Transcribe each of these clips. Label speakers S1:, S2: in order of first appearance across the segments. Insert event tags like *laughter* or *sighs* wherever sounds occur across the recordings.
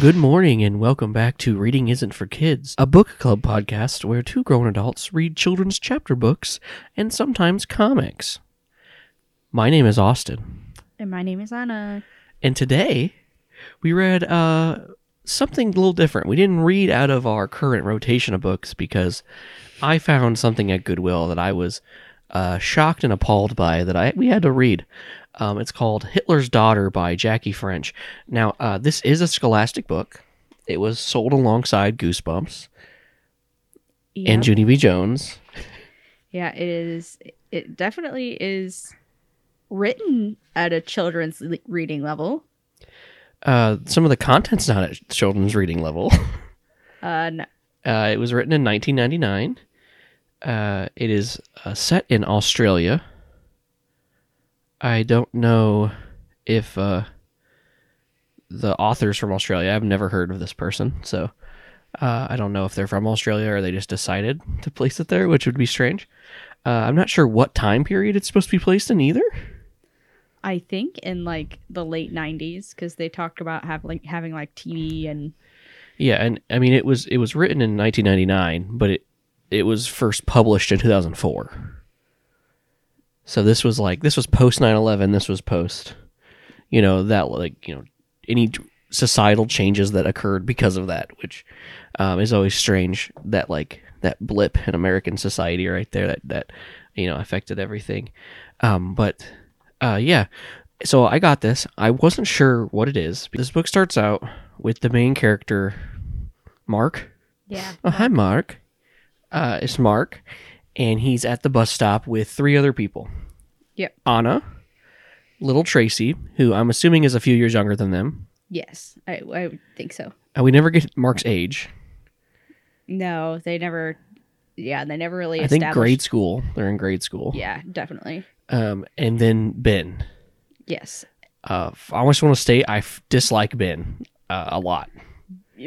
S1: Good morning and welcome back to Reading Isn't for Kids, a book club podcast where two grown adults read children's chapter books and sometimes comics. My name is Austin,
S2: And my name is Anna.
S1: and today we read uh, something a little different. We didn't read out of our current rotation of books because I found something at Goodwill that I was uh, shocked and appalled by that I we had to read. Um, it's called Hitler's Daughter by Jackie French. Now, uh, this is a scholastic book. It was sold alongside Goosebumps and
S2: Yep.
S1: Junie B. Jones.
S2: Yeah, it is. It definitely is written at a children's le- reading level.
S1: Uh, some of the content's not at children's reading level. *laughs*
S2: Uh, no,
S1: Uh, it was written in 1999. Uh, it is uh, set in Australia. I don't know if uh, the author's from Australia. I've never heard of this person, so uh, I don't know if they're from Australia or they just decided to place it there, which would be strange. Uh, I'm not sure what time period it's supposed to be placed in either.
S2: I think in like the late '90s because they talked about have like having like TV and
S1: Yeah, and I mean it was it was written in 1999, but it it was first published in 2004. So this was like this was post 9/11, this was post you know that like, you know, any societal changes that occurred because of that, which um, is always strange that like that blip in American society right there that that you know affected everything. Um, but uh, yeah, so I got this. I wasn't sure what it is. This book starts out with the main character, Mark.
S2: yeah,
S1: Oh, hi, Mark. Uh, it's Mark, and he's at the bus stop with three other people.
S2: Yep.
S1: Anna, little Tracy, who I'm assuming is a few years younger than them.
S2: yes, I, I think so.
S1: Uh, we never get Mark's age.
S2: No, they never. Yeah, they never really.
S1: I think grade school. They're in grade school.
S2: Yeah, definitely.
S1: Um, and then Ben.
S2: Yes,
S1: Uh, I just want to state I f- dislike Ben uh, a lot.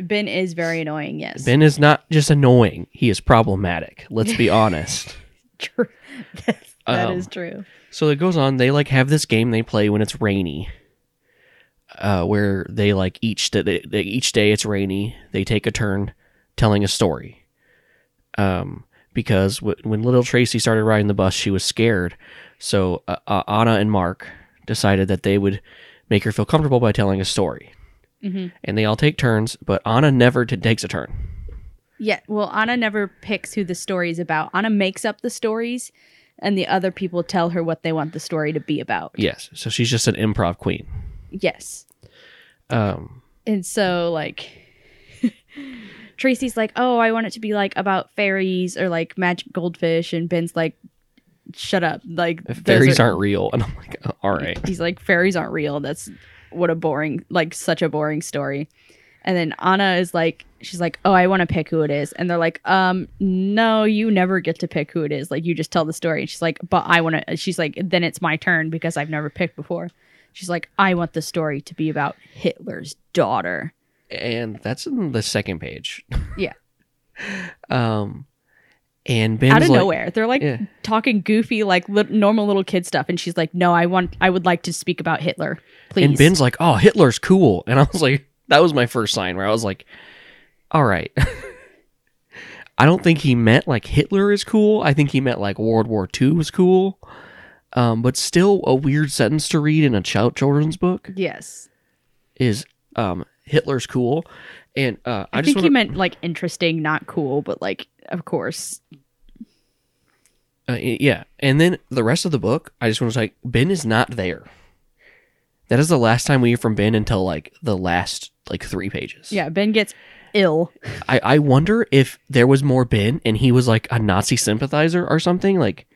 S2: Ben is very annoying. Yes,
S1: Ben is not just annoying; he is problematic. Let's be *laughs* honest.
S2: True. That is
S1: Um,
S2: true.
S1: So it goes on. They like have this game they play when it's rainy, uh, where they like each day, they, they, each day it's rainy. They take a turn telling a story. Um, because w- when little Tracy started riding the bus, she was scared. So uh, uh, Anna and Mark decided that they would make her feel comfortable by telling a story.
S2: Mhm.
S1: And they all take turns, but Anna never t- takes a turn.
S2: Yeah, well, Anna never picks who the story is about. Anna makes up the stories, and the other people tell her what they want the story to be about.
S1: Yes, so she's just an improv queen.
S2: Yes.
S1: Um,
S2: And so, like, *laughs* Tracy's like, oh, I want it to be like about fairies or like magic goldfish. And Ben's like, shut up. Like,
S1: fairies
S2: are-
S1: aren't real, and I'm like, oh, all right.
S2: He's like, fairies aren't real. That's what a boring, like, such a boring story. And then Anna is like, she's like, oh, I want to pick who it is. And they're like, um, no, you never get to pick who it is. Like, you just tell the story. And she's like, but I want to, she's like, then it's my turn because I've never picked before. She's like, I want the story to be about Hitler's daughter.
S1: and that's in the second page.
S2: Yeah. *laughs*
S1: Um, and Ben's
S2: Out of
S1: like,
S2: nowhere. They're like
S1: Yeah.
S2: talking goofy, like li- normal little kid stuff. And she's like, no, I want, I would like to speak about Hitler. Please.
S1: and Ben's like, "Oh, Hitler's cool," and I was like, that was my first sign where I was like, "All right." *laughs* I don't think he meant like Hitler is cool. I think he meant like World War II was cool. Um, but still a weird sentence to read in a child children's book
S2: Yes.
S1: is um Hitler's cool. And uh I,
S2: I,
S1: just
S2: think
S1: wanna,
S2: he meant like interesting, not cool, but like of course.
S1: uh, yeah. And then the rest of the book, I just want to say Ben is not there. That is the last time we hear from Ben until like the last like three pages.
S2: Yeah, Ben gets ill.
S1: I, I wonder if there was more Ben and he was like a Nazi sympathizer or something. Like,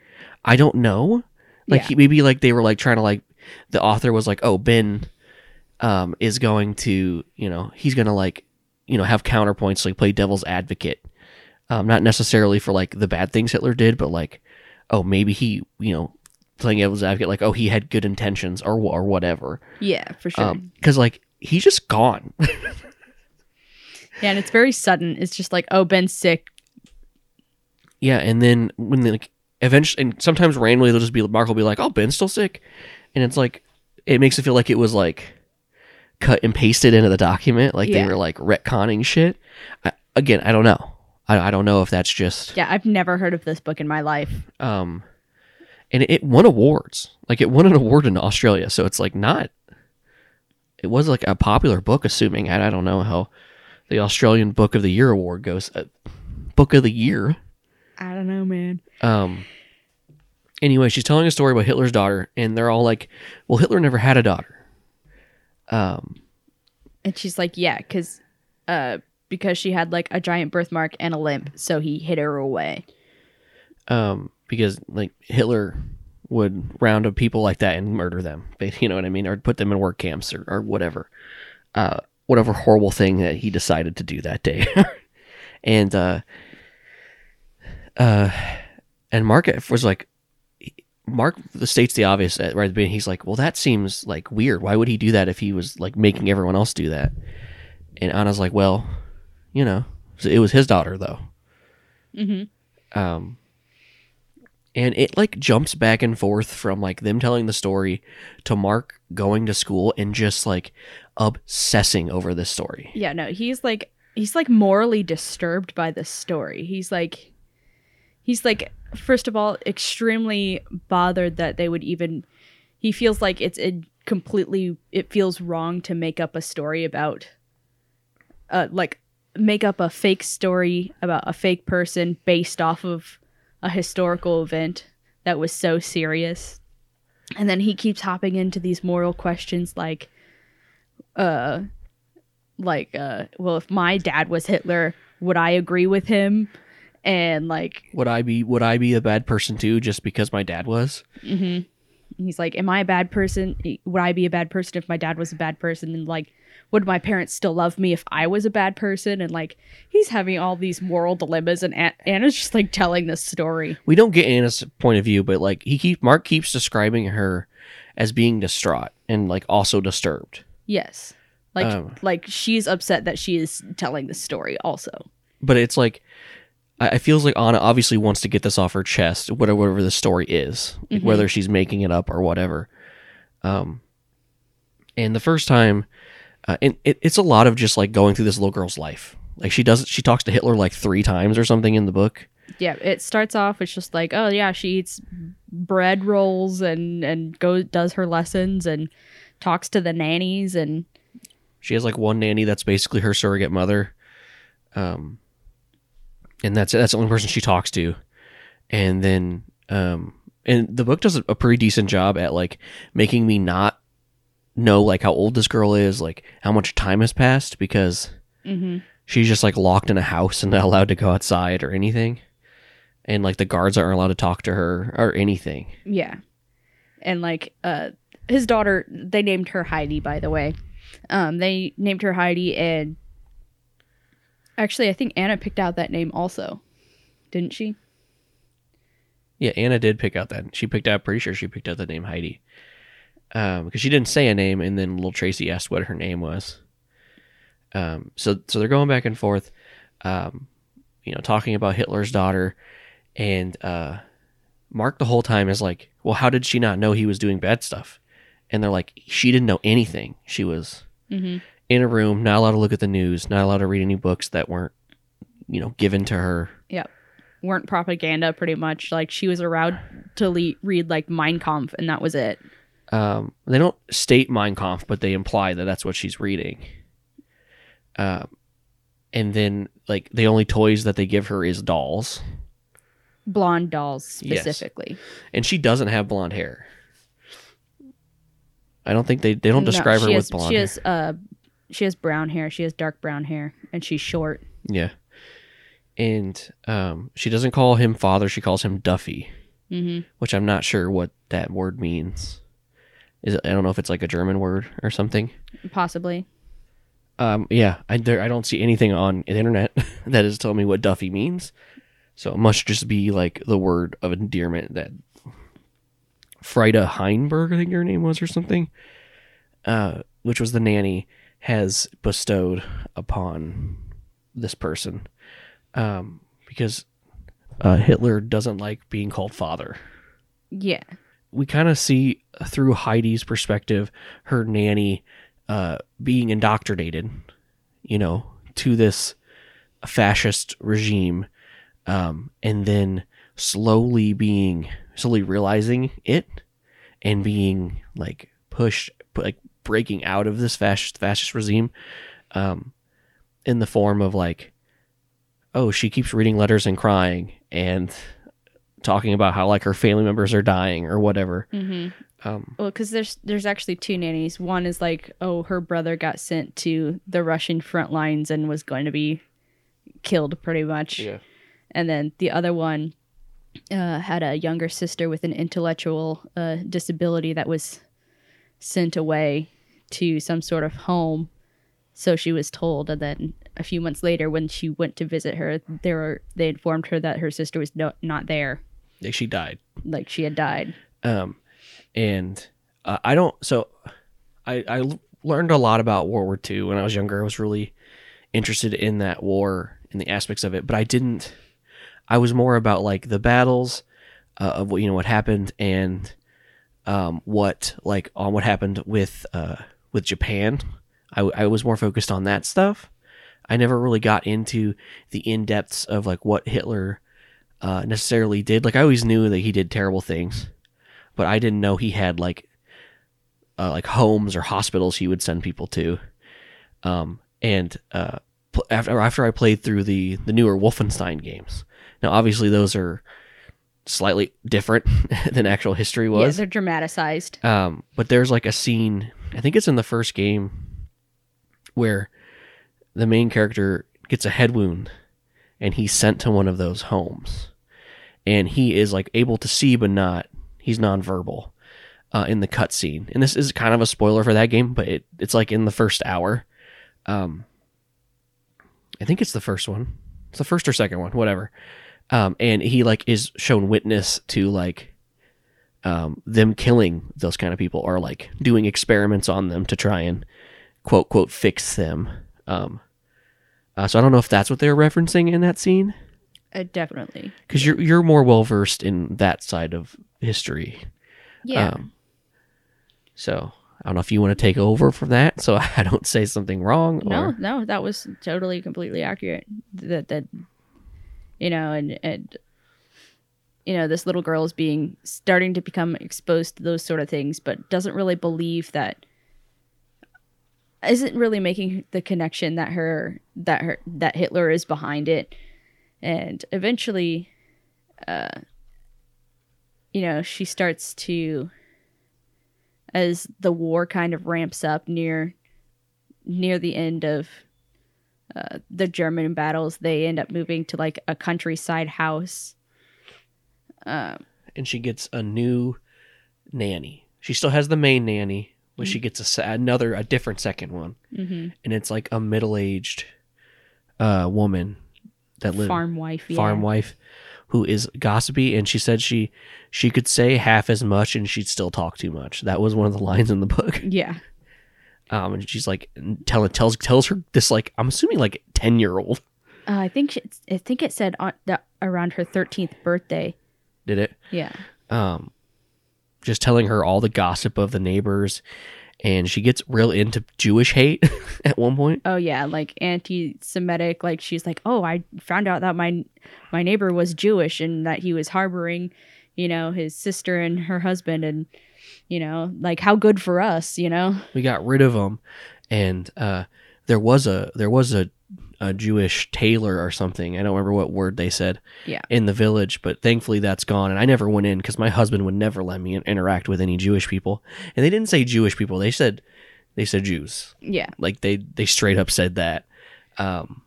S1: I don't know. Like
S2: Yeah.
S1: he, maybe like they were like trying to like the author was like, oh Ben, um, is going to you know he's gonna like you know have counterpoints like play devil's advocate, um, not necessarily for like the bad things Hitler did, but like oh maybe he you know playing devil's advocate like oh he had good intentions or or whatever.
S2: Yeah, for sure.
S1: Um, because like he's just gone. *laughs*
S2: yeah, and it's very sudden. It's just like, oh, Ben's sick.
S1: Yeah, and then when they, like eventually, and sometimes randomly they'll just be Mark will be like, "Oh, Ben's still sick," and it's like it makes it feel like it was like cut and pasted into the document, like
S2: Yeah.
S1: they were like retconning shit. I, again, I don't know. I, I don't know if that's just
S2: Yeah, I've never heard of this book in my life.
S1: um, and it, it won awards. Like it won an award in Australia, so it's like not. It was like a popular book, assuming. I, I don't know how the Australian Book of the Year award goes. Uh, book of the Year.
S2: I don't know, man.
S1: Um. Anyway, she's telling a story about Hitler's daughter, and they're all like, "Well, Hitler never had a daughter." Um.
S2: And she's like, yeah, because uh, because she had like a giant birthmark and a limp, so he hid her away.
S1: Um. Because like Hitler would round up people like that and murder them. *laughs* You know what I mean, or put them in work camps or, or whatever. Uh. Whatever horrible thing that he decided to do that day. *laughs* and uh. Uh. And Mark was like, Mark states the obvious right at the beginning. He's like, "Well, that seems like weird. Why would he do that if he was like making everyone else do that?" And Anna's like, "Well, you know, it was his daughter, though."
S2: Mm-hmm.
S1: Um, and it like jumps back and forth from like them telling the story to Mark going to school and just like obsessing over this story.
S2: Yeah, no, he's like he's like morally disturbed by this story. He's like he's like first of all extremely bothered that they would even he feels like it's it completely it feels wrong to make up a story about uh like make up a fake story about a fake person based off of a historical event that was so serious. And then he keeps hopping into these moral questions like uh like uh well if my dad was Hitler, would I agree with him? And like
S1: Would I be Would I be a bad person too, just because my dad was? Mhm.
S2: he's like, Am I a bad person? Would I be a bad person if my dad was a bad person? And like, would my parents still love me if I was a bad person? And like, he's having all these moral dilemmas, and An- Anna's just like telling this story.
S1: We don't get Anna's point of view, but like he keep Mark keeps describing her as being distraught and like also disturbed.
S2: Yes. Like,
S1: Um.
S2: like she's upset that she is telling this story also.
S1: but it's like I, feels like Anna obviously wants to get this off her chest, whatever, whatever the story is, like whether she's making it up or whatever. Um, and the first time, uh, and it, it's a lot of just like going through this little girl's life. Like she does, she talks to Hitler like three times or something in the book.
S2: Yeah, it starts off it's just like, oh yeah, she eats bread rolls and and goes does her lessons and talks to the nannies and
S1: She has like one nanny that's basically her surrogate mother. Um, and that's that's the only person she talks to. And then, um, and the book does a pretty decent job at like making me not know like how old this girl is, like how much time has passed because she's just like locked in a house and *laughs* not allowed to go outside or anything. And like the guards aren't allowed to talk to her or anything.
S2: Yeah. And like uh his daughter they named her Heidi by the way. Um they named her Heidi and actually I think Anna picked out that name also. Didn't she?
S1: Yeah, Anna did pick out that. She picked out. Pretty sure she picked out the name Heidi, um, because she didn't say a name, and then little Tracy asked what her name was. Um, so so they're going back and forth, um, you know, talking about Hitler's daughter, and uh, Mark the whole time is like, well, how did she not know he was doing bad stuff? And they're like, she didn't know anything. She was
S2: Mhm.
S1: in a room, not allowed to look at the news, not allowed to read any books that weren't you know, given to her.
S2: Yep. Weren't propaganda pretty much. Like she was allowed to le- read like Mein Kampf and that was it.
S1: Um, they don't state Mein Kampf, but they imply that that's what she's reading. Um, and then like the only toys that they give her is dolls,
S2: Blonde dolls
S1: Yes.
S2: specifically.
S1: and she doesn't have blonde hair. I don't think they they don't
S2: No,
S1: describe her
S2: she
S1: with blonde
S2: She
S1: hair.
S2: has uh she has brown hair. She has dark brown hair and she's short.
S1: Yeah. And um, she doesn't call him father, she calls him Duffi,
S2: hmm
S1: which I'm not sure what that word means. Is it, I don't know if it's like a German word or something.
S2: Possibly.
S1: Um, yeah, I there, I don't see anything on the internet *laughs* that is telling me what Duffi means. So it must just be like the word of endearment that Frida Heinberg, I think her name was, or something, uh, which was the nanny, has bestowed upon this person, um, because uh, Hitler doesn't like being called father.
S2: Yeah.
S1: We kind of see through Heidi's perspective her nanny uh, being indoctrinated, you know, to this fascist regime, um, and then slowly being slowly realizing it and being like pushed, like breaking out of this fascist fascist regime, um, in the form of like, oh, she keeps reading letters and crying and talking about how like her family members are dying or whatever.
S2: hmm
S1: Um,
S2: Well, because there's there's actually two nannies. One is like, oh, her brother got sent to the Russian front lines and was going to be killed, pretty much. Yeah. And then the other one uh, had a younger sister with an intellectual uh, disability that was sent away to some sort of home. So she was told, and then a few months later, when she went to visit her, they were they informed her that her sister was no, not there,
S1: like she died.
S2: like she had died.
S1: Um, and uh, I don't. So I I learned a lot about World War II when I was younger. I was really interested in that war and the aspects of it, but I didn't. I was more about like the battles uh, of what you know what happened and um, what like on what happened with uh, with Japan. I, I was more focused on that stuff. I never really got into the in depths of like what Hitler uh, necessarily did. Like I always knew that he did terrible things, but I didn't know he had like uh, like homes or hospitals he would send people to. Um, and uh, after after I played through the the newer Wolfenstein games, now obviously those are slightly different *laughs* than actual history was.
S2: Yeah, they're dramatized.
S1: Um, but there's like a scene, I think it's in the first game, where the main character gets a head wound and he's sent to one of those homes. And he is like able to see, but not, he's nonverbal uh, in the cutscene. And this is kind of a spoiler for that game, but it, it's like in the first hour. Um, I think it's the first one. It's the first or second one, whatever. Um, and he like is shown witness to like um, them killing those kind of people or like doing experiments on them to try and quote quote fix them. Um, uh, so I don't know if that's what they're referencing in that scene
S2: Uh, definitely.
S1: because you're you're more well versed in that side of history.
S2: Yeah.
S1: Um, so I don't know if you want to take over from that, so *laughs* I don't say something wrong.
S2: no,
S1: Or,
S2: no, that was totally completely accurate. That that you know, and and you know, this little girl is being starting to become exposed to those sort of things, but doesn't really believe that isn't really making the connection that her that her that Hitler is behind it. And eventually uh you know, she starts to as the war kind of ramps up near near the end of uh, the German battles, they end up moving to like a countryside house.
S1: And she gets a new nanny. She still has the main nanny, but she gets a se- another a different second one,
S2: mhm.
S1: and it's like a middle aged uh, woman that lives
S2: farm wife, yeah.
S1: farm wife who is gossipy. And she said she she could say half as much and she'd still talk too much. That was one of the lines in the book. *laughs*
S2: Yeah,
S1: um and she's like tell tells tells her this like i'm assuming like 10 year old
S2: uh, I think she, I think it said on that around her thirteenth birthday.
S1: did it?
S2: Yeah,
S1: um just telling her all the gossip of the neighbors and she gets real into Jewish hate *laughs* at one point.
S2: Oh yeah, like anti-Semitic. Like she's like, oh, I found out that my my neighbor was Jewish and that he was harboring, you know, his sister and her husband, and you know, like how good for us, you know.
S1: We got rid of him, and uh, there was a there was a, a Jewish tailor or something. I don't remember what word they said
S2: Yeah.
S1: in the village, but thankfully that's gone. And I never went in because my husband would never let me interact with any Jewish people. And they didn't say Jewish people; they said they said Jews.
S2: Yeah.
S1: Like they they straight up said that. Um,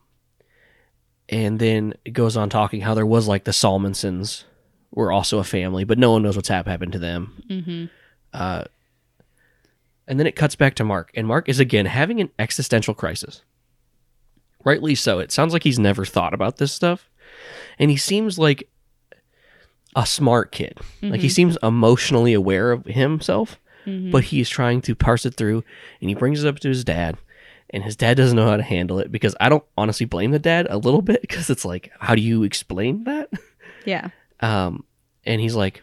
S1: and then it goes on talking how there was like the Salmonsons were also a family, but no one knows what's happened to them.
S2: Mm-hmm.
S1: Uh, and then it cuts back to Mark, and Mark is again having an existential crisis. Rightly so. It sounds like he's never thought about this stuff, and he seems like a smart kid. Like he seems emotionally aware of himself, but he's trying to parse it through, and he brings it up to his dad, and his dad doesn't know how to handle it because I don't honestly blame the dad a little bit because it's like, how do you explain that?
S2: Yeah.
S1: um, and he's like,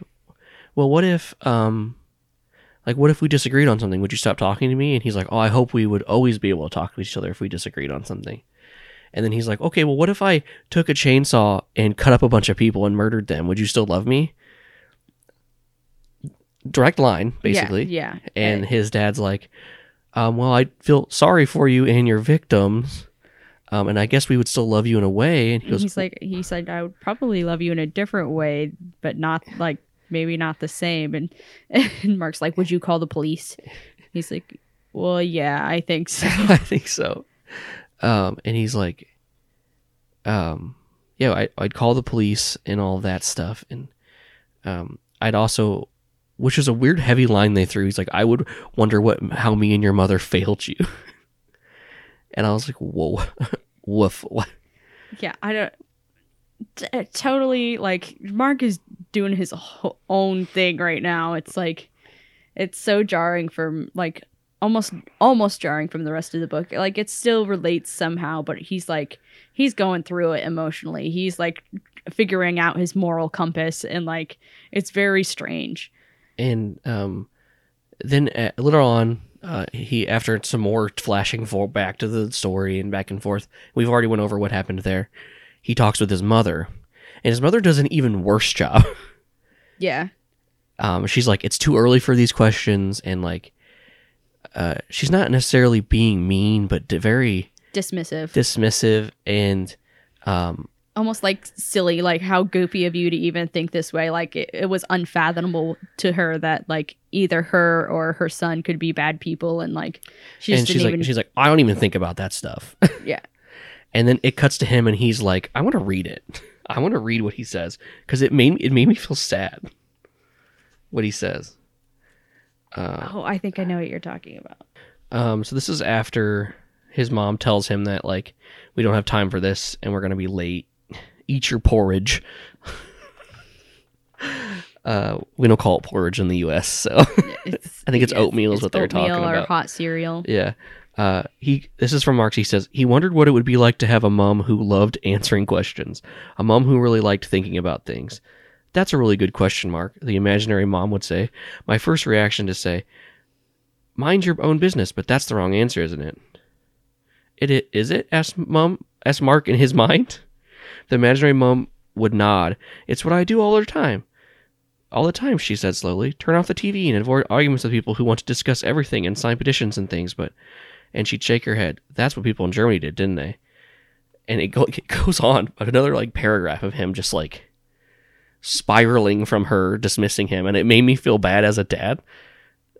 S1: "Well, what if, um, like, what if we disagreed on something? Would you stop talking to me?" And he's like, "Oh, I hope we would always be able to talk to each other if we disagreed on something." And then he's like, "Okay, well, what if I took a chainsaw and cut up a bunch of people and murdered them? Would you still love me?" Direct line, basically.
S2: Yeah. yeah.
S1: And
S2: Uh,
S1: his dad's like, um, "Well, I feel sorry for you and your victims." Um, and I guess we would still love you in a way. And he goes,
S2: he's like he said I would probably love you in a different way, but not like maybe not the same. And *laughs* and Mark's like, would you call the police? He's like, well, yeah, I think so. *laughs*
S1: I think so. Um, and he's like, um, yeah, I, I'd call the police and all that stuff. And um, I'd also, which is a weird heavy line they threw. He's like, I would wonder what how me and your mother failed you. *laughs* and I was like, whoa, *laughs* woof. What?
S2: yeah, I don't. t- uh, totally like Mark is doing his ho- own thing right now. It's like it's so jarring for like almost almost jarring from the rest of the book. Like it still relates somehow, but he's like he's going through it emotionally. He's like figuring out his moral compass and like it's very strange.
S1: And um, then uh, later on, uh, he after some more flashing for back to the story and back and forth. We've already went over what happened there. He talks with his mother, and his mother does an even worse job. *laughs*
S2: Yeah.
S1: um, she's like, it's too early for these questions, and like, uh, she's not necessarily being mean, but d- very
S2: Dismissive.
S1: dismissive and um,
S2: almost like silly like how goofy of you to even think this way like it, it was unfathomable to her that like either her or her son could be bad people and like she just
S1: and she's like,
S2: even
S1: she's like, I don't even think about that stuff. *laughs*
S2: yeah
S1: and then it cuts to him, and he's like, I want to read it. *laughs* I want to read what he says because it made it made me feel sad. What he says.
S2: Oh i think i know what you're talking about
S1: Um, so this is after his mom tells him that like we don't have time for this and we're gonna be late. Eat your porridge. *laughs* uh, we don't call it porridge in the U.S., so *laughs* I think it's
S2: yeah,
S1: oatmeal is what they're talking
S2: oatmeal or
S1: about.
S2: hot cereal
S1: yeah. Uh, he this is from Mark's. He says he wondered what it would be like to have a mom who loved answering questions, a mom who really liked thinking about things. That's a really good question, Mark. The imaginary mom would say. My first reaction to say, "Mind your own business," but that's the wrong answer, isn't it? It, it is it? asked mom. Asked Mark in his *laughs* mind. The imaginary mom would nod. It's what I do all the time. All the time, she said slowly. Turn off the TV and avoid arguments with people who want to discuss everything and sign petitions and things, but. And she'd shake her head. That's what people in Germany did, didn't they? And it, go, *laughs* it goes on, but another like paragraph of him just like spiraling from her, dismissing him, and it made me feel bad as a dad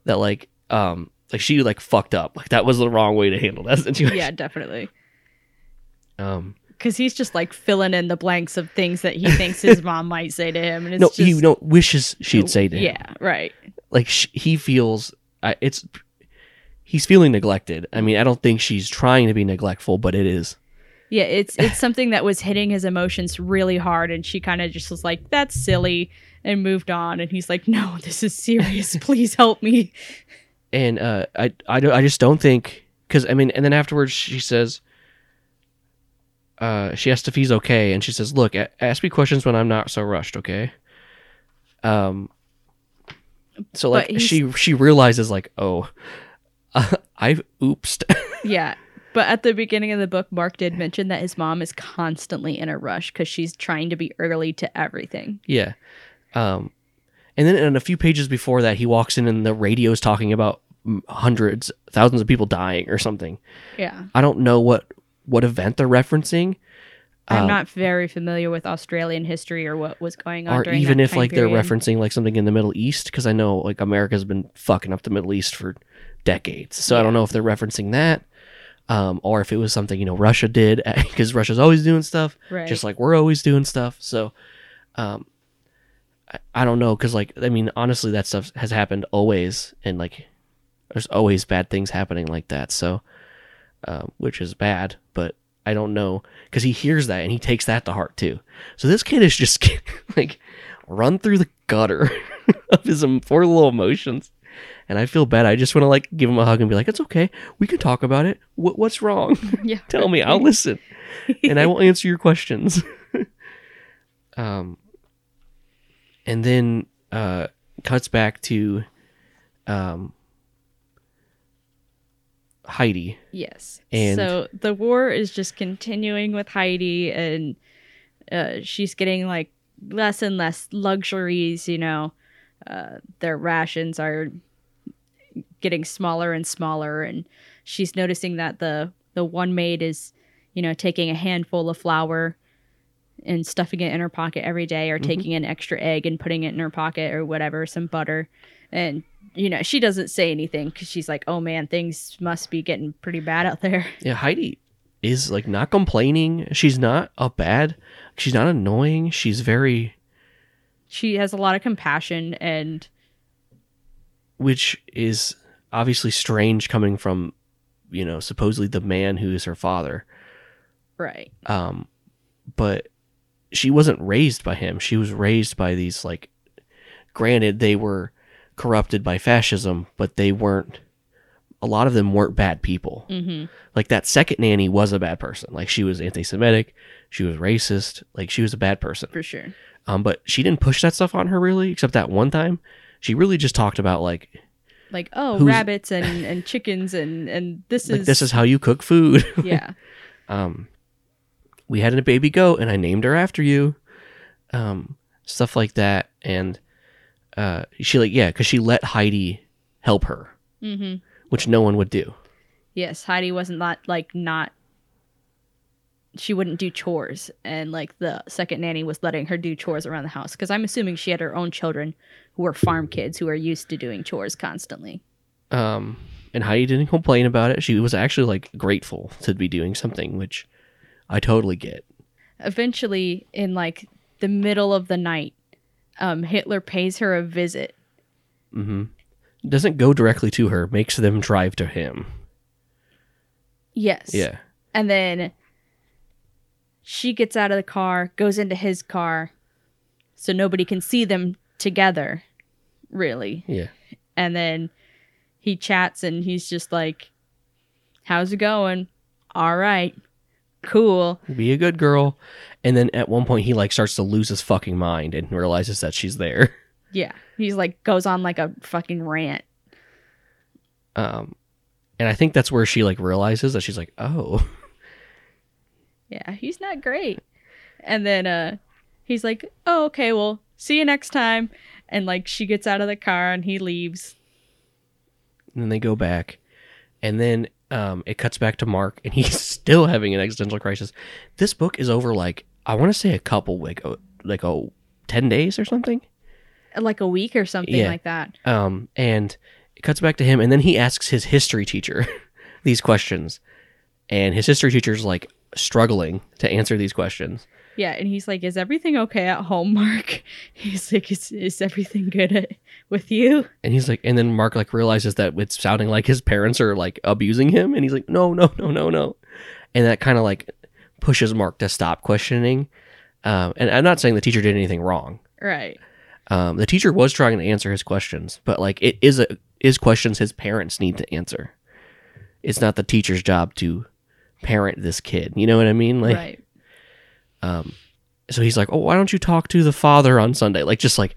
S1: that like um like she like fucked up. Like that was the wrong way to handle that *laughs* situation.
S2: yeah definitely
S1: Um
S2: because he's just like filling in the blanks of things that he thinks his *laughs* mom might say to him and it's
S1: no,
S2: just
S1: he no wishes she'd say to him.
S2: yeah right
S1: like sh- he feels uh, it's he's feeling neglected. I mean, I don't think she's trying to be neglectful, but it is.
S2: Yeah, it's *laughs* it's something that was hitting his emotions really hard, and she kind of just was like, "That's silly," and moved on. And he's like, "No, *laughs* this is serious. *laughs* Please help me."
S1: And uh, I I don't, I just don't think because I mean, and then afterwards she says. Uh, she asks if he's okay, and she says, "Look, a- ask me questions when I'm not so rushed, okay?" Um, so like she she realizes like, oh, I've oopsed.
S2: Yeah. But at the beginning of the book, Mark did mention that his mom is constantly in a rush because she's trying to be early to everything.
S1: yeah. Um, and then in a few pages before that, he walks in and the radio's talking about hundreds, thousands of people dying or something.
S2: Yeah.
S1: I don't know what what event they're referencing,
S2: I'm
S1: Um,
S2: not very familiar with Australian history or what was going on
S1: or even if like they're referencing like something in the Middle East, because I know like America's been fucking up the Middle East for decades. So I don't know if they're referencing that, um, or if it was something you know Russia did *laughs* because Russia's always doing stuff,
S2: Right.
S1: just like we're always doing stuff. So, um, I, I don't know because like I mean honestly that stuff has happened always, and like there's always bad things happening like that. So, um, which is bad, but I don't know because he hears that and he takes that to heart too. So this kid is just *laughs* like run through the gutter *laughs* of his poor little emotions. And I feel bad. I just want to like give him a hug and be like, "It's okay. We can talk about it. What, what's wrong? *laughs*
S2: Yeah. *laughs*
S1: Tell me. I'll listen, and I will *laughs* answer your questions." um, and then uh, cuts back to um, Heidi.
S2: Yes.
S1: And-
S2: so the war is just continuing with Heidi, and uh, she's getting like less and less luxuries. You know, uh, their rations are getting smaller and smaller, and she's noticing that the the one maid is, you know, taking a handful of flour and stuffing it in her pocket every day, or mm-hmm. taking an extra egg and putting it in her pocket, or whatever, some butter, and you know, she doesn't say anything because she's like, oh man, things must be getting pretty bad out there. *laughs*
S1: Yeah, Heidi is like not complaining. She's not a bad. She's not annoying. She's very,
S2: She has a lot of compassion and
S1: which is obviously strange coming from, you know, supposedly the man who is her father.
S2: right.
S1: Um, but she wasn't raised by him. She was raised by these like. Granted, they were corrupted by fascism, but they weren't. A lot of them weren't bad people.
S2: Mm-hmm.
S1: like that second nanny was a bad person like she was anti-semitic she was racist like she was a bad person
S2: For sure.
S1: um but she didn't push that stuff on her really except that one time she really just talked about like
S2: Like, oh,
S1: Who's-
S2: rabbits and, and chickens and and this
S1: like
S2: is
S1: this is how you cook food *laughs*
S2: yeah.
S1: um we had a baby goat and i named her after you um stuff like that and uh she like yeah because she let heidi help her
S2: Mm-hmm.
S1: which no one would do
S2: Yes, Heidi wasn't not like not. She wouldn't do chores, and like the second nanny was letting her do chores around the house because I'm assuming she had her own children who were farm kids who are used to doing chores constantly.
S1: um and heidi didn't complain about it she was actually like grateful to be doing something which i totally get
S2: eventually in like the middle of the night um hitler pays her a visit
S1: mm-hmm Doesn't go directly to her, makes them drive to him.
S2: yes
S1: Yeah.
S2: and then she gets out of the car goes into his car so nobody can see them together really.
S1: Yeah.
S2: and then he chats and he's just like how's it going? All right. Cool.
S1: Be a good girl. And then at one point he like starts to lose his fucking mind and realizes that she's there. *laughs*
S2: yeah. He's like goes on like a fucking rant.
S1: Um and I think that's where she like realizes that she's like, "Oh, *laughs*
S2: Yeah, he's not great. And then uh he's like, "Oh, okay, well, see you next time." And like she gets out of the car and he leaves.
S1: and then they go back and then um, it cuts back to mark and he's *laughs* still having an existential crisis this book is over like i want to say a couple like a, like a 10 days or something
S2: Like a week or something
S1: Yeah.
S2: like that.
S1: um, and it cuts back to him and then he asks his history teacher *laughs* these questions and his history teacher's like struggling to answer these questions
S2: Yeah, and he's like, "Is everything okay at home, Mark?" *laughs* He's like, "Is is everything good at, with you?"
S1: and he's like and then mark like realizes that it's sounding like his parents are like abusing him and he's like no no no no no and that kind of like pushes mark to stop questioning um, and i'm not saying the teacher did anything wrong
S2: Right.
S1: um, the teacher was trying to answer his questions but like it is a is questions his parents need to answer it's not the teacher's job to parent this kid you know what i mean like
S2: right.
S1: Um, so he's like oh why don't you talk to the father on sunday like just like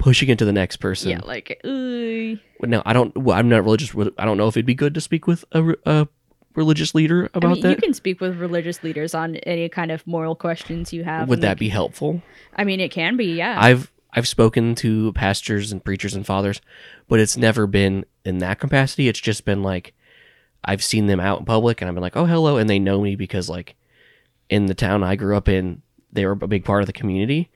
S1: pushing it to the next person.
S2: yeah, like ooh.
S1: Now I don't. Well, I'm not religious. I don't know if it'd be good to speak with a, a religious leader
S2: I
S1: about
S2: that. you can speak with religious leaders on any kind of moral questions you have.
S1: Would that be helpful?
S2: I mean, it can be, yeah.
S1: I've I've spoken to pastors and preachers and fathers, but it's never been in that capacity. It's just been like I've seen them out in public and I've been like, "Oh, hello," and they know me because like in the town I grew up in, they were a big part of the community.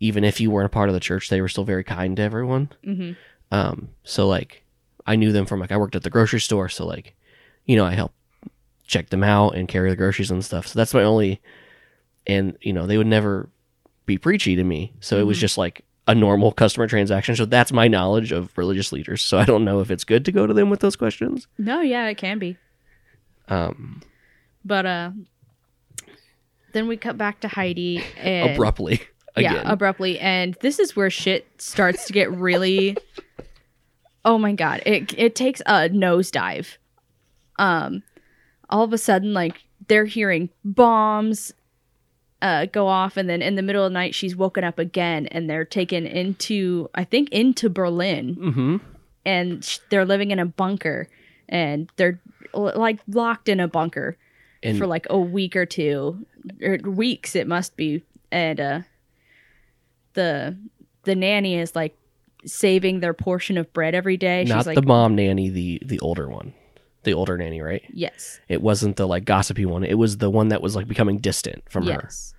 S1: Even if you weren't a part of the church, they were still very kind to everyone.
S2: hmm
S1: Um, so like I knew them from like I worked at the grocery store, so like you know I helped check them out and carry the groceries and stuff. So that's my only, and you know they would never be preachy to me. So it was
S2: Mhm.
S1: just like a normal customer transaction. So that's my knowledge of religious leaders. So I don't know if it's good to go to them with those questions.
S2: No, yeah, it can be.
S1: Um,
S2: But uh then we cut back to Heidi and
S1: abruptly again.
S2: Yeah, abruptly. And this is where shit starts to get really Oh my god. It it takes a nosedive. Um all of a sudden like they're hearing bombs uh go off and then in the middle of the night she's woken up again and they're taken into I think into Berlin.
S1: Mm-hmm.
S2: and sh- they're living in a bunker and they're l- like locked in a bunker
S1: And
S2: for like a week or two or weeks it must be. And uh the the nanny is like saving their portion of bread every day.
S1: Not
S2: she's like
S1: the mom nanny, the the older one, the older nanny, right?
S2: yes
S1: It wasn't the like gossipy one. It was the one that was like becoming distant from her.
S2: yes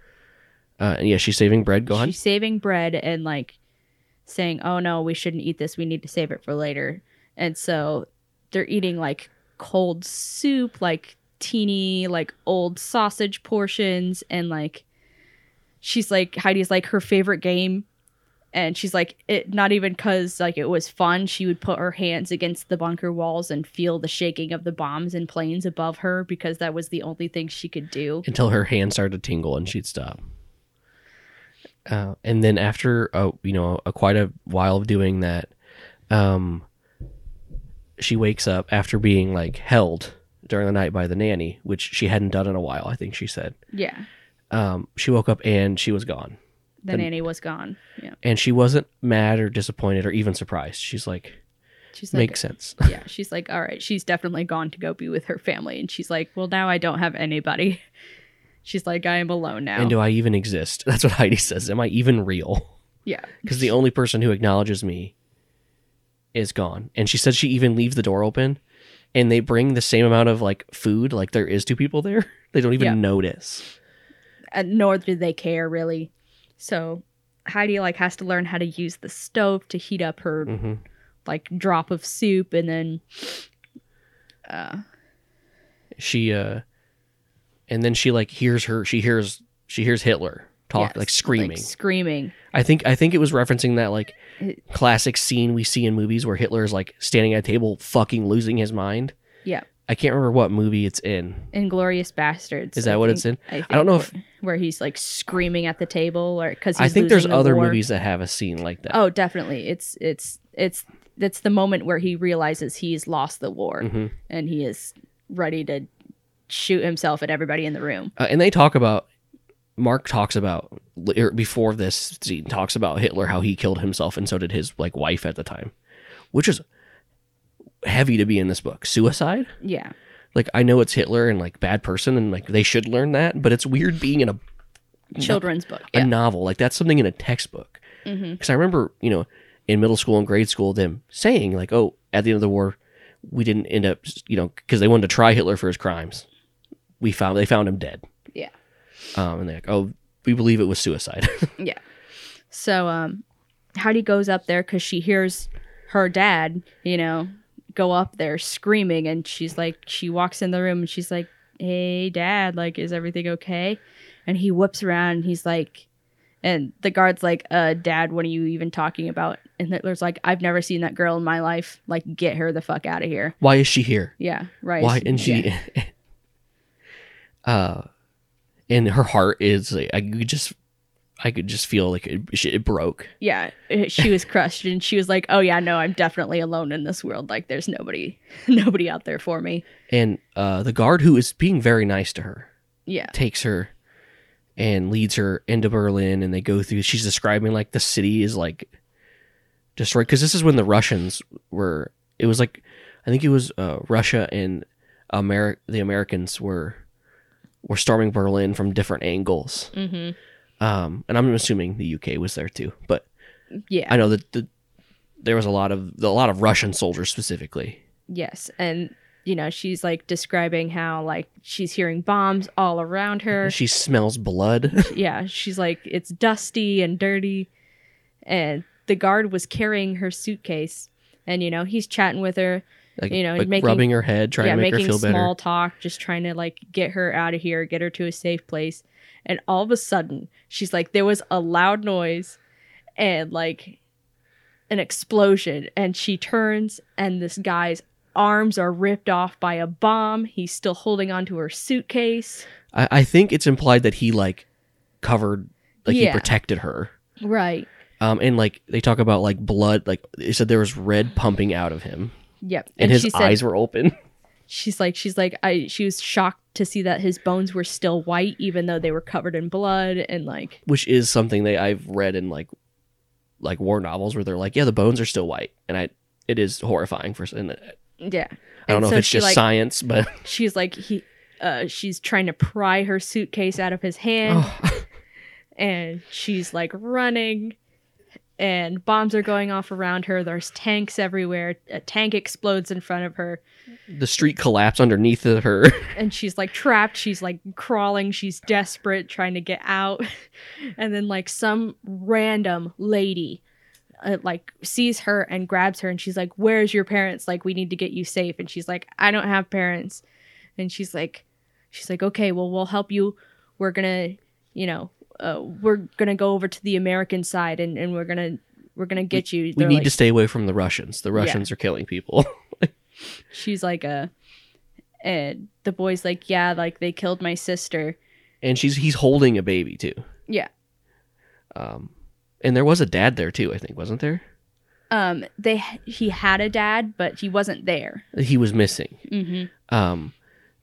S1: Uh, and yeah, she's saving bread. Go on.
S2: she's saving bread and like saying oh no we shouldn't eat this we need to save it for later and so they're eating like cold soup like teeny like old sausage portions and like she's like heidi's like her favorite game and she's like it not even because like it was fun she would put her hands against the bunker walls and feel the shaking of the bombs and planes above her because that was the only thing she could do
S1: until her hand started to tingle and she'd stop. Uh, and then after uh, you know a quite a while of doing that, um, she wakes up after being like held during the night by the nanny, which she hadn't done in a while. I think she said.
S2: yeah
S1: Um, she woke up and she was gone,
S2: the
S1: And-
S2: nanny was gone yeah
S1: and she wasn't mad or disappointed or even surprised. She's like,
S2: she's like
S1: makes sense.
S2: yeah, *laughs* she's like, all right, she's definitely gone to go be with her family. And she's like, well, now I don't have anybody. *laughs* She's like, I am alone now.
S1: And do I even exist? *laughs* That's what Heidi says. Am I even real?
S2: yeah.
S1: because the only person who acknowledges me is gone. And she said she even leaves the door open, and they bring the same amount of like food, like there is two people there. They don't even
S2: Yeah.
S1: notice.
S2: And nor do they care really. So Heidi like has to learn how to use the stove to heat up her
S1: hmm
S2: like drop of soup and then uh
S1: She uh, and then she like hears her. She hears she hears Hitler talk
S2: yes,
S1: like screaming.
S2: screaming.
S1: I think I think it was referencing that like
S2: It-
S1: classic scene we see in movies where Hitler is like standing at a table, fucking losing his mind.
S2: Yeah.
S1: I can't remember what movie it's in.
S2: Inglourious Basterds.
S1: Is that
S2: I
S1: what
S2: think-
S1: it's in?
S2: I,
S1: I don't know if
S2: where he's like screaming at the table or because
S1: I think there's
S2: the
S1: other
S2: war.
S1: movies that have a scene like that.
S2: Oh, definitely. It's it's it's that's the moment where he realizes he's lost the war
S1: Mhm.
S2: and he is ready to shoot himself at everybody in the room.
S1: Uh, and they talk about Mark talks about er, before this scene talks about Hitler how he killed himself and so did his like wife at the time, which is heavy to be in this book. Suicide.
S2: Yeah.
S1: Like I know it's Hitler and like bad person and like they should learn that, but it's weird being in a
S2: Children's book.
S1: a novel like that's something in a textbook. Because I remember you know in middle school and grade school them saying like oh at the end of the war we didn't end up you know because they wanted to try Hitler for his crimes. We found they found him dead.
S2: Yeah.
S1: Um, and they're like, oh, we believe it was suicide. *laughs*
S2: Yeah. So um Heidi goes up there cuz she hears her dad, you know, go up there screaming and she's like she walks in the room and she's like, "Hey dad, like is everything okay?" And he whips around and he's like and the guard's like, "Uh dad, what are you even talking about?" And Hitler's like, "I've never seen that girl in my life. Like get her the fuck out of here."
S1: Why is she here?
S2: Yeah, right.
S1: Why? And she,
S2: yeah. *laughs*
S1: uh, and her heart is like, I just, I could just feel like it, it broke.
S2: yeah, she was *laughs* crushed and she was like, "Oh yeah, no, I'm definitely alone in this world. Like there's nobody *laughs* nobody out there for me."
S1: And uh, the guard who is being very nice to her
S2: Yeah.
S1: takes her and leads her into Berlin, and they go through. She's describing like the city is like destroyed because this is when the Russians were. It was like I think it was uh, Russia and Ameri- the Americans were were storming Berlin from different angles.
S2: Mm-hmm.
S1: Um, and I'm assuming the UK was there too, but
S2: Yeah.
S1: I know that the, there was a lot of a lot of Russian soldiers specifically.
S2: Yes, and you know she's like describing how like she's hearing bombs all around her.
S1: She smells blood. *laughs*
S2: yeah, she's like it's dusty and dirty, and the guard was carrying her suitcase, and you know he's chatting with her,
S1: like,
S2: You know,
S1: like
S2: making-
S1: rubbing her head, trying
S2: yeah,
S1: to make
S2: making
S1: her feel
S2: small
S1: better.
S2: Small talk, just trying to like get her out of here, get her to a safe place, and all of a sudden she's like there was a loud noise, and like an explosion, and she turns, and this guy's arms are ripped off by a bomb. He's still holding onto her suitcase.
S1: I, I think it's implied that he like covered, like he protected her.
S2: Right.
S1: Um, and like they talk about like blood, like they said there was red pumping out of him,
S2: Yep.
S1: and, his
S2: said,
S1: eyes were open. *laughs*
S2: she's like she's like I she was shocked to see that his bones were still white even though they were covered in blood and like
S1: which is something that I've read in like like war novels where they're like, yeah, the bones are still white, and I it is horrifying for. And
S2: yeah.
S1: I don't
S2: And
S1: know
S2: so
S1: if it's just
S2: like,
S1: science, but *laughs*
S2: she's like he uh she's trying to pry her suitcase out of his hand
S1: Oh. *laughs*
S2: and she's like running and bombs are going off around her there's tanks everywhere a tank explodes in front of her
S1: the street collapsed underneath her. *laughs*
S2: and she's like trapped. She's like crawling. She's desperate trying to get out. *laughs* And then like some random lady uh, like sees her and grabs her and she's like where's your parents? Like we need to get you safe. And she's like i don't have parents. And she's like she's like okay well we'll help you. We're gonna you know uh, we're gonna go over to the american side and, and we're gonna we're gonna get you.
S1: we
S2: They're
S1: need
S2: like-
S1: to stay away from the Russians. The Russians are killing people. *laughs*
S2: she's like a and the boy's like yeah like they killed my sister
S1: and she's he's holding a baby too.
S2: yeah
S1: Um, and there was a dad there too. I think wasn't there?
S2: um they he had a dad but he wasn't there
S1: He was missing.
S2: mm-hmm.
S1: Um,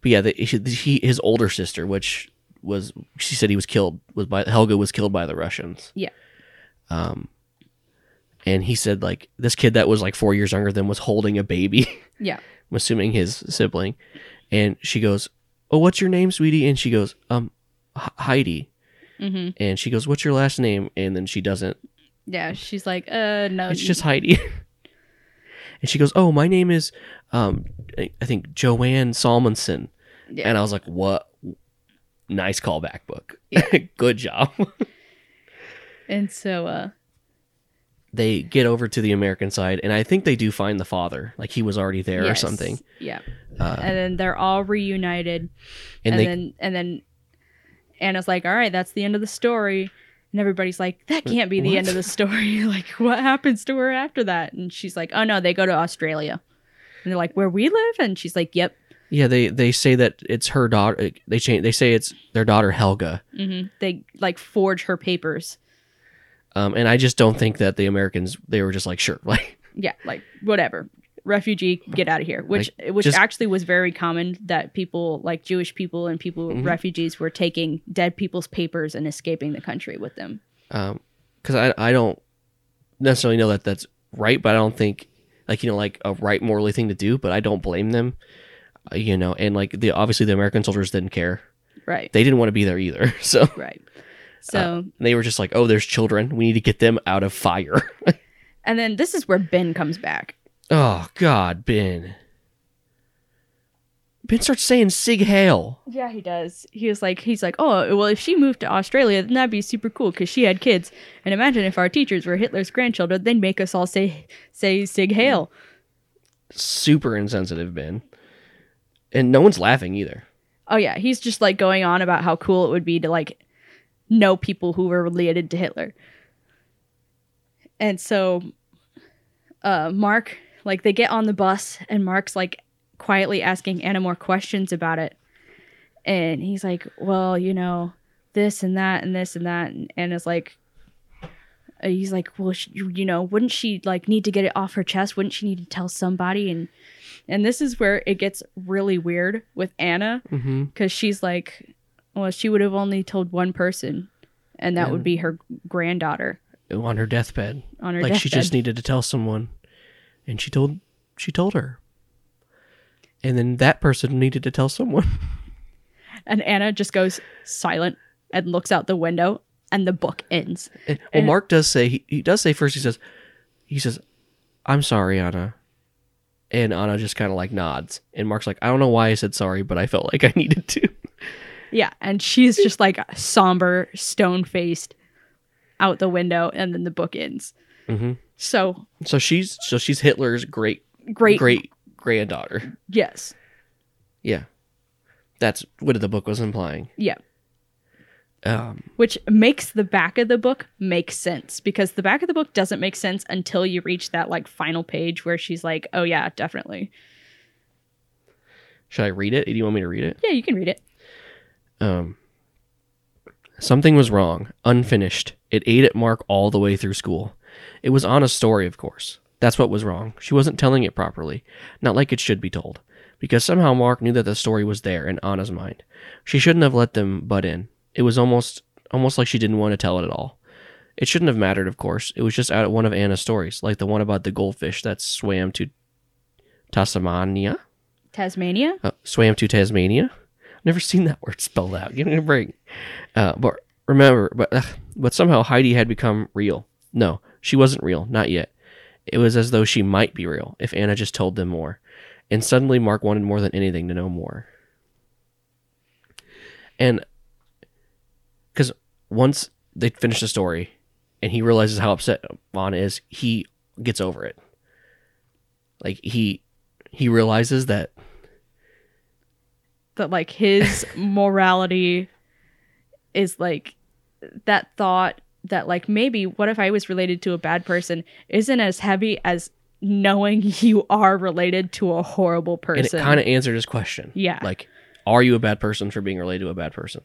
S1: but yeah, the, he his older sister, which was she said he was killed was by Helga was killed by the Russians.
S2: Yeah.
S1: Um, and he said like this kid that was like four years younger than was holding a baby. *laughs*
S2: yeah
S1: I'm assuming his sibling, and she goes, "Oh, what's your name, sweetie?" And she goes, "Um, H- Heidi."
S2: mm-hmm.
S1: And she goes, "What's your last name?" And then she doesn't.
S2: yeah she's like uh no
S1: It's just Heidi. *laughs* and she goes, "Oh, my name is, um, I think Joanne Salmonson."
S2: Yeah.
S1: And I was like, "What? Nice callback, book. *laughs* Good job."
S2: and so uh
S1: they get over to the American side, and I think they do find the father, like he was already there or something.
S2: yeah
S1: Uh,
S2: and then they're all reunited
S1: and
S2: and,
S1: they
S2: then and then anna's like all right that's the end of the story and everybody's like that can't be the
S1: What?
S2: end of the story *laughs* like what happens to her after that and she's like oh no they go to australia and they're like where we live and she's like yep
S1: yeah they they say that it's her daughter. They change. They say it's their daughter Helga.
S2: hmm they like forge her papers
S1: Um, and I just don't think that the Americans they were just like sure, *laughs* like
S2: yeah like whatever refugee get out of here which which
S1: just-
S2: actually was very common that people like jewish people and people
S1: Mhm.
S2: refugees were taking dead people's papers and escaping the country with them
S1: um, because I I don't necessarily know that that's right, but I don't think like you know like a right morally thing to do. But I don't blame them, uh, you know. And like the obviously the American soldiers didn't care.
S2: right
S1: They didn't want to be there either. *laughs* So
S2: right Uh, so
S1: they were just like, oh, there's children. We need to get them out of fire. *laughs*
S2: and then this is where ben comes back
S1: oh God, Ben. Ben starts saying Sieg Heil.
S2: Yeah, he does. He was like, he's like, oh, well, if she moved to Australia, then that'd be super cool because she had kids. And imagine if our teachers were Hitler's grandchildren, they'd make us all say say Sieg Heil.
S1: Super insensitive, Ben. And no one's laughing either.
S2: Oh yeah, he's just like going on about how cool it would be to like know people who were related to Hitler. And so, uh, Mark, like, they get on the bus, and Mark's like quietly asking Anna more questions about it. And he's like, well, you know, this and that and this and that. And Anna's like, uh, he's like, well, sh- you know, wouldn't she like need to get it off her chest? Wouldn't she need to tell somebody? And and this is where it gets really weird with Anna
S1: Mm-hmm.
S2: because she's like, well, she would have only told one person, and that would be her granddaughter.
S1: on her deathbed.
S2: On her
S1: like she just needed to tell someone, and she told she told her, and then that person needed to tell someone. *laughs*
S2: And Anna just goes silent and looks out the window, and the book ends.
S1: And, well,
S2: And-
S1: Mark does say he, he does say first. He says, he says, "I'm sorry, Anna," and Anna just kind of like nods. And Mark's like, "I don't know why I said sorry, but I felt like I *laughs* needed to."
S2: Yeah, and she's just like somber, stone faced out the window, and then the book ends.
S1: Mhm.
S2: So
S1: So she's so she's Hitler's great
S2: great,
S1: great granddaughter.
S2: Yes,
S1: Yeah, that's what the book was implying.
S2: yeah.
S1: Um,
S2: Which makes the back of the book make sense because the back of the book doesn't make sense until you reach that like final page where she's like, "Oh yeah, definitely."
S1: should I read it? Do you want me to read it?
S2: Yeah, you can read it.
S1: Um, something was wrong, unfinished. It ate at Mark all the way through school. It was Anna's story, of course. That's what was wrong. She wasn't telling it properly, not like it should be told, because somehow Mark knew that the story was there in Anna's mind. She shouldn't have let them butt in. It was almost almost like she didn't want to tell it at all. It shouldn't have mattered, of course. It was just out of one of Anna's stories, like the one about the goldfish that swam to Tasmania.
S2: Tasmania.
S1: Uh, swam to Tasmania. Never seen that *laughs* word spelled out. Give me a break. Uh, but remember, but uh, but somehow Heidi had become real. No, she wasn't real, not yet. It was as though she might be real if Anna just told them more. And suddenly, Mark wanted more than anything to know more. And because once they finish the story, and he realizes how upset Anna is, he gets over it. Like he he realizes that
S2: that like his *laughs* morality is like that thought that like maybe what if I was related to a bad person isn't as heavy as knowing *laughs* you are related to a horrible person.
S1: And it kind of answered his question.
S2: Yeah.
S1: Like, are you a bad person for being related to a bad person?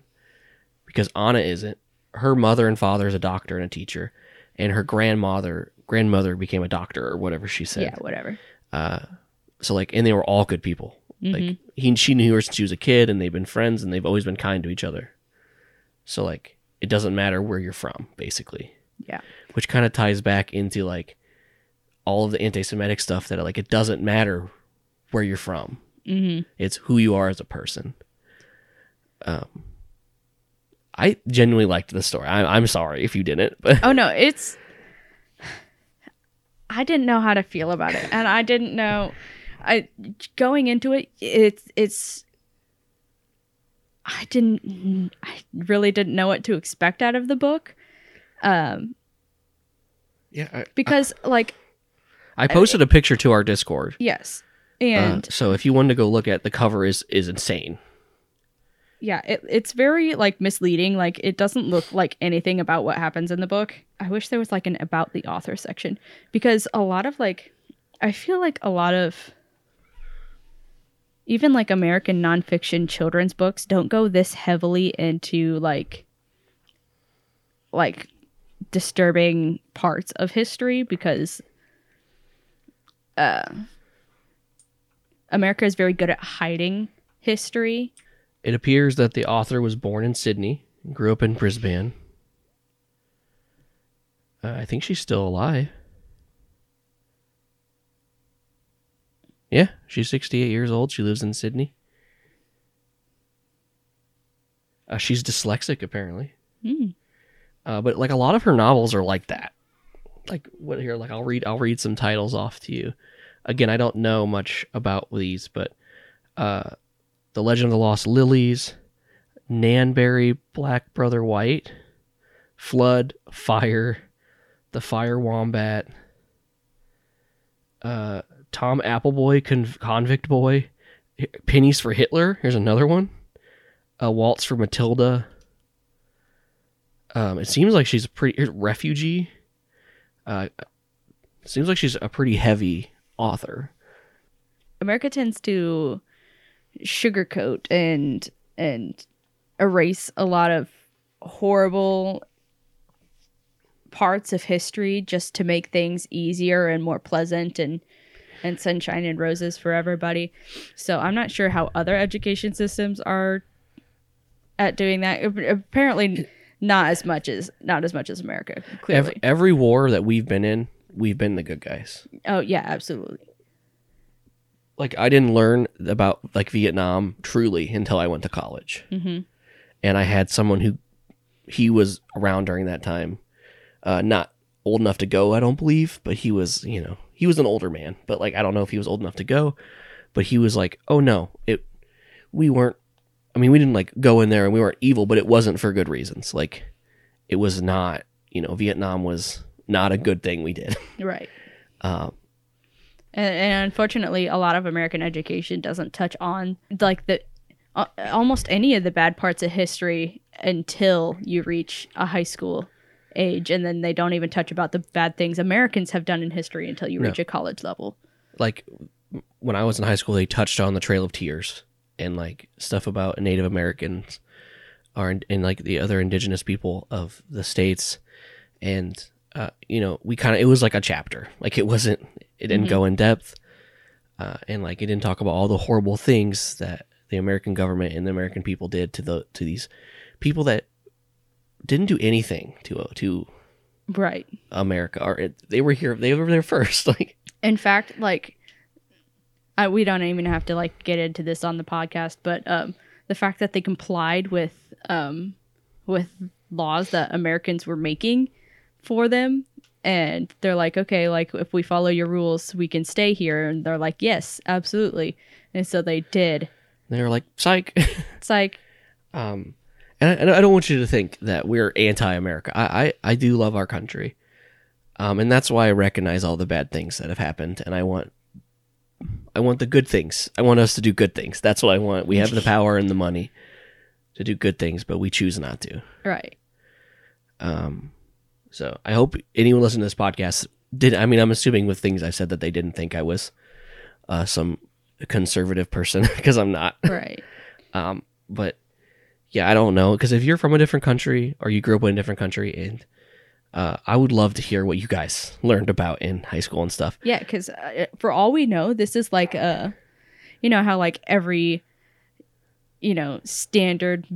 S1: Because Anna isn't. Her mother and father is a doctor and a teacher, and her grandmother grandmother became a doctor or whatever she said.
S2: yeah, whatever.
S1: Uh, so like, and they were all good people. Like
S2: Mm-hmm.
S1: he, she knew her since she was a kid, and they've been friends, and they've always been kind to each other. So like, it doesn't matter where you're from, basically.
S2: Yeah.
S1: Which kind of ties back into like all of the anti-Semitic stuff that like it doesn't matter where you're from.
S2: Mm-hmm.
S1: It's who you are as a person. Um, I genuinely liked the story. I, I'm sorry if you didn't, but
S2: Oh no, it's *sighs* I didn't know how to feel about it. And I didn't know I going into it it's it's I didn't I really didn't know what to expect out of the book. Um
S1: yeah, I,
S2: because like
S1: I posted a picture to our Discord.
S2: yes.
S1: Uh,
S2: And
S1: so if you wanted to go look at the cover is is insane.
S2: yeah, it, it's very like misleading. Like it doesn't look like anything about what happens in the book. I wish there was like an about the author section because a lot of like I feel like a lot of even like American nonfiction children's books don't go this heavily into like like disturbing parts of history because uh America is very good at hiding history
S1: It appears that the author was born in Sydney, grew up in Brisbane. Uh, I think she's still alive. Yeah, she's 68 years old. She lives in Sydney. Uh, she's dyslexic, apparently. Uh, but like a lot of her novels are like that. Like what here? Like I'll read. I'll read some titles off to you. Again, I don't know much about these, but uh, the Legend of the Lost Lilies, Nanberry, Black Brother White, Flood, Fire, The Fire Wombat, uh, Tom Appleby, Con- Convict Boy, Pennies for Hitler. Here's another one. A Waltz for Matilda. Um, it seems like she's a pretty here's refugee. Uh, seems like she's a pretty heavy author.
S2: America tends to sugarcoat and and erase a lot of horrible parts of history just to make things easier and more pleasant and and sunshine and roses for everybody. So I'm not sure how other education systems are at doing that. Apparently not as much as not as much as America. Clearly.
S1: every war that we've been in, we've been the good guys.
S2: oh yeah, absolutely.
S1: Like I didn't learn about like Vietnam truly until I went to college,
S2: Mhm.
S1: and I had someone who he was around during that time, uh, not old enough to go, I don't believe, but he was, you know, he was an older man, but like I don't know if he was old enough to go, but he was like, oh no, it, we weren't. I mean, we didn't like go in there and we weren't evil, but it wasn't for good reasons. Like, it was not, you know, Vietnam was not a good thing we did. *laughs*
S2: Right.
S1: Um,
S2: And, and unfortunately, a lot of American education doesn't touch on like the uh, almost any of the bad parts of history until you reach a high school age, and then they don't even touch about the bad things Americans have done in history until you
S1: No.
S2: reach a college level.
S1: like when I was in high school, they touched on the Trail of Tears and like stuff about Native Americans or and like the other indigenous people of the states, and uh, you know we kind of it was like a chapter, like it wasn't it didn't go in depth, uh, and like it didn't talk about all the horrible things that the American government and the American people did to the to these people that didn't do anything to uh, to
S2: Right.
S1: America or it, they were here they were there *laughs* first like
S2: In fact, like, I, we don't even have to like get into this on the podcast, but um, the fact that they complied with um, with laws that Americans were making for them, and they're like, okay, like if we follow your rules, we can stay here, and they're like, yes, absolutely, and so they did.
S1: they were like psych. *laughs*
S2: psych
S1: Um, and I, I don't want you to think that we're anti-America. I, I, I do love our country, um, and that's why I recognize all the bad things that have happened, and I want, I want the good things. I want us to do good things. That's what I want. We have the power and the money to do good things, but we choose not to.
S2: right,
S1: Um, so I hope anyone listening to this podcast did. I mean, I'm assuming with things I said that they didn't think I was uh, some conservative person *laughs* because I'm not.
S2: right,
S1: Um, but yeah, I don't know because if you're from a different country or you grew up in a different country, and uh, I would love to hear what you guys learned about in high school and stuff.
S2: yeah, because uh, for all we know, this is like a, you know how like every you know standard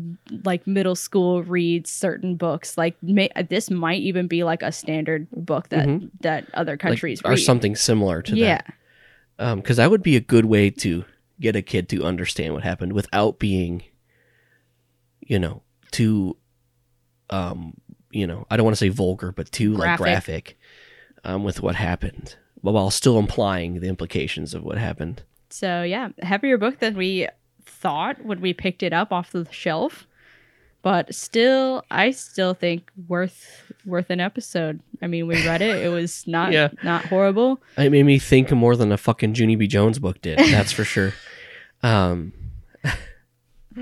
S2: like middle school reads certain books like may, this might even be like a standard book that
S1: Mhm.
S2: that other
S1: Like,
S2: countries
S1: or something similar to that.
S2: yeah
S1: that. because that would be a good way to get a kid to understand what happened without being, you know, too, um, you know, I don't want to say vulgar, but too like
S2: Graphic.
S1: graphic, um, with what happened, but while still implying the implications of what happened.
S2: so yeah heavier book than we thought when we picked it up off the shelf but still i still think worth worth an episode i mean we read it it was *laughs* not
S1: Yeah.
S2: not horrible
S1: It made me think more than a fucking Junie B. Jones book did. That's for sure. *laughs* Um, *laughs*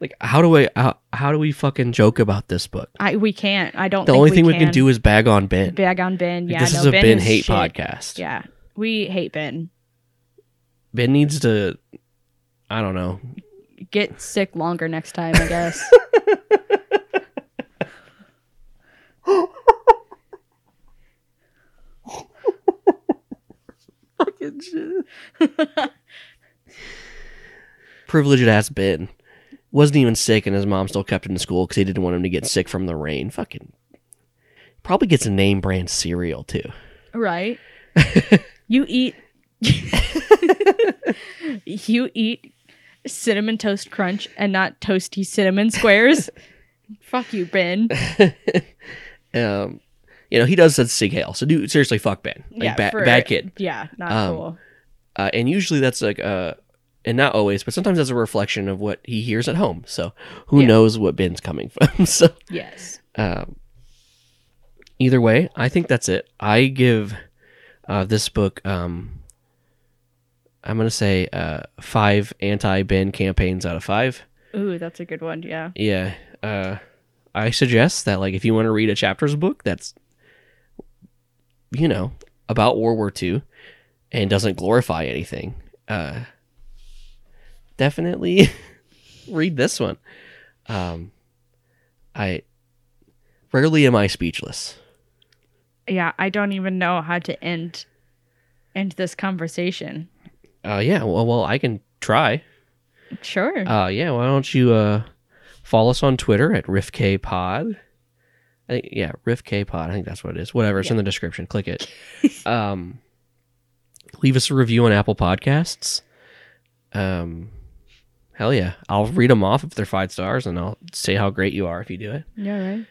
S1: like, how do I how, how do we fucking joke about this book?
S2: i we can't i don't
S1: The only thing we
S2: can.
S1: can do is bag on Ben.
S2: bag on Ben.
S1: Like,
S2: Yeah,
S1: this
S2: no,
S1: is a
S2: Ben,
S1: Ben hate
S2: shit.
S1: podcast.
S2: Yeah, we hate Ben.
S1: Ben needs to, I don't know.
S2: Get sick longer next time, I guess. *laughs* *laughs* Fucking shit.
S1: Privileged ass Ben wasn't even sick, and his mom still kept him in school because he didn't want him to get sick from the rain. Fucking probably gets a name brand cereal too.
S2: right? *laughs* you eat. *laughs* you eat cinnamon toast crunch and not toasty cinnamon squares. *laughs* Fuck you, Ben.
S1: Um, you know he does said sieg heil, so do seriously fuck Ben. Like
S2: yeah,
S1: ba-
S2: for-
S1: bad kid.
S2: Yeah, not
S1: Um,
S2: cool.
S1: uh, and usually that's like uh and not always but sometimes as a reflection of what he hears at home so who
S2: Yeah.
S1: knows what ben's coming from *laughs* so
S2: Yes.
S1: um either way i think that's it i give uh this book um i'm gonna say uh five anti-ben campaigns out of five
S2: Ooh, that's a good one. Yeah.
S1: yeah uh i suggest that like if you want to read a chapters book that's you know about world war ii and doesn't glorify anything uh definitely *laughs* read this one um i rarely am i speechless
S2: Yeah, I don't even know how to end end this conversation.
S1: uh yeah well, well i can try
S2: Sure.
S1: uh yeah why don't you uh Follow us on Twitter at RiffKPod. I think, yeah, RiffKPod. I think that's what it is. Whatever. It's in the description. Click it. um, *laughs* leave us a review on Apple Podcasts. Um, hell yeah. I'll read them off if they're five stars and I'll say how great you are if you do it.
S2: Yeah, right.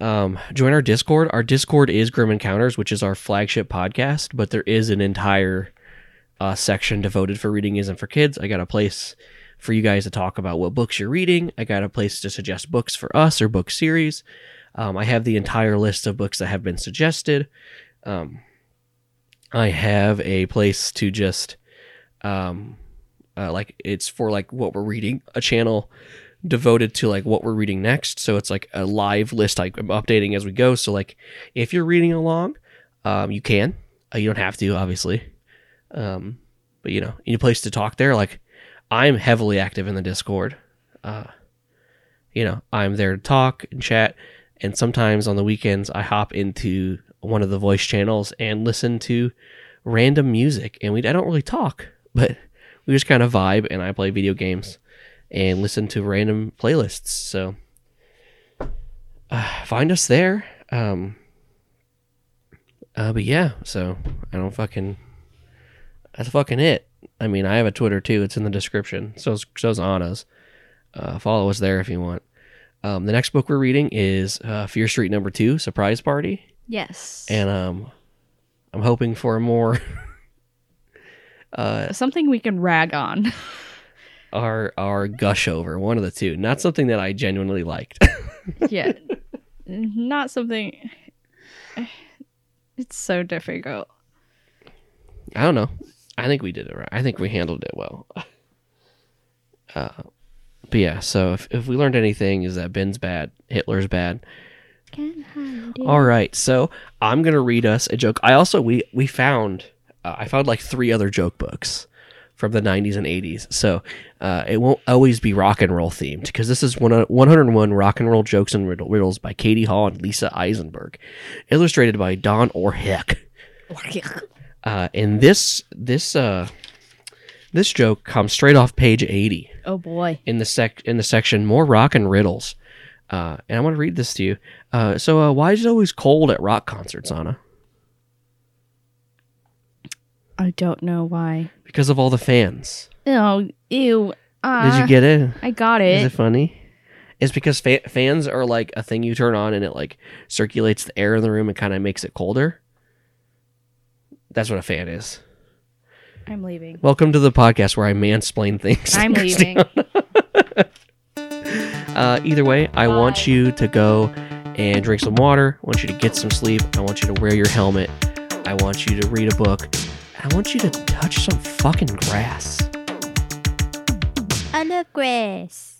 S1: Um, join our Discord. Our Discord is Grim Encounters, which is our flagship podcast, but there is an entire uh, section devoted for reading isn't for kids. I got a place for you guys to talk about what books you're reading. I got a place to suggest books for us or book series. Um, I have the entire list of books that have been suggested. Um, I have a place to just, um, uh, like it's for like what we're reading. A channel devoted to like what we're reading next. So it's like a live list I'm updating as we go. So like if you're reading along, um, you can. Uh, you don't have to, obviously. Um, but you know, any place to talk there. Like I'm heavily active in the Discord. Uh, you know, I'm there to talk and chat. And sometimes on the weekends, I hop into one of the voice channels and listen to random music. And we I don't really talk, but we just kind of vibe. And I play video games and listen to random playlists. So uh, find us there. Um, uh, but yeah, so I don't fucking. That's fucking it. I mean, I have a Twitter too. It's in the description. So so's Anna's. Uh, follow us there if you want. Um, the next book we're reading is uh, Fear Street Number Two: Surprise Party,
S2: Yes.
S1: and um, I'm hoping for a more *laughs*
S2: something we can rag on. *laughs*
S1: our our gush over one of the two. Not something that I genuinely liked. *laughs*
S2: yeah. Not something. *sighs* It's so difficult.
S1: I don't know. I think we did it right. I think we handled it well. *laughs* Uh, but yeah, so if, if we learned anything is that Ben's bad, Hitler's bad. All right, so I'm gonna read us a joke. I also we we found uh, I found like three other joke books from the 90s and 80s. So uh, it won't always be rock and roll themed because this is one, 101 rock and roll jokes and riddle, riddles by Katy Hall and Lisa Eisenberg, illustrated by Don Orehek. *laughs* Uh, and this this uh this joke comes straight off page 80
S2: Oh boy.
S1: in the sec in the section more rock and riddles. Uh, and I want to read this to you. Uh, so uh, why is it always cold at rock concerts, Anna?
S2: I don't know why.
S1: Because of all the fans.
S2: Oh, ew. Uh,
S1: Did you get it?
S2: I got it.
S1: Is
S2: it.
S1: it funny? It's because fa- fans are like a thing you turn on and it like circulates the air in the room and kind of makes it colder. That's what a fan is.
S2: I'm leaving.
S1: Welcome to the podcast where I mansplain things.
S2: I'm *laughs* leaving. *laughs*
S1: Uh, either way, I want you to go and drink some water. I want you to get some sleep. I want you to wear your helmet. I want you to read a book. I want you to touch some fucking grass.
S3: Love grass.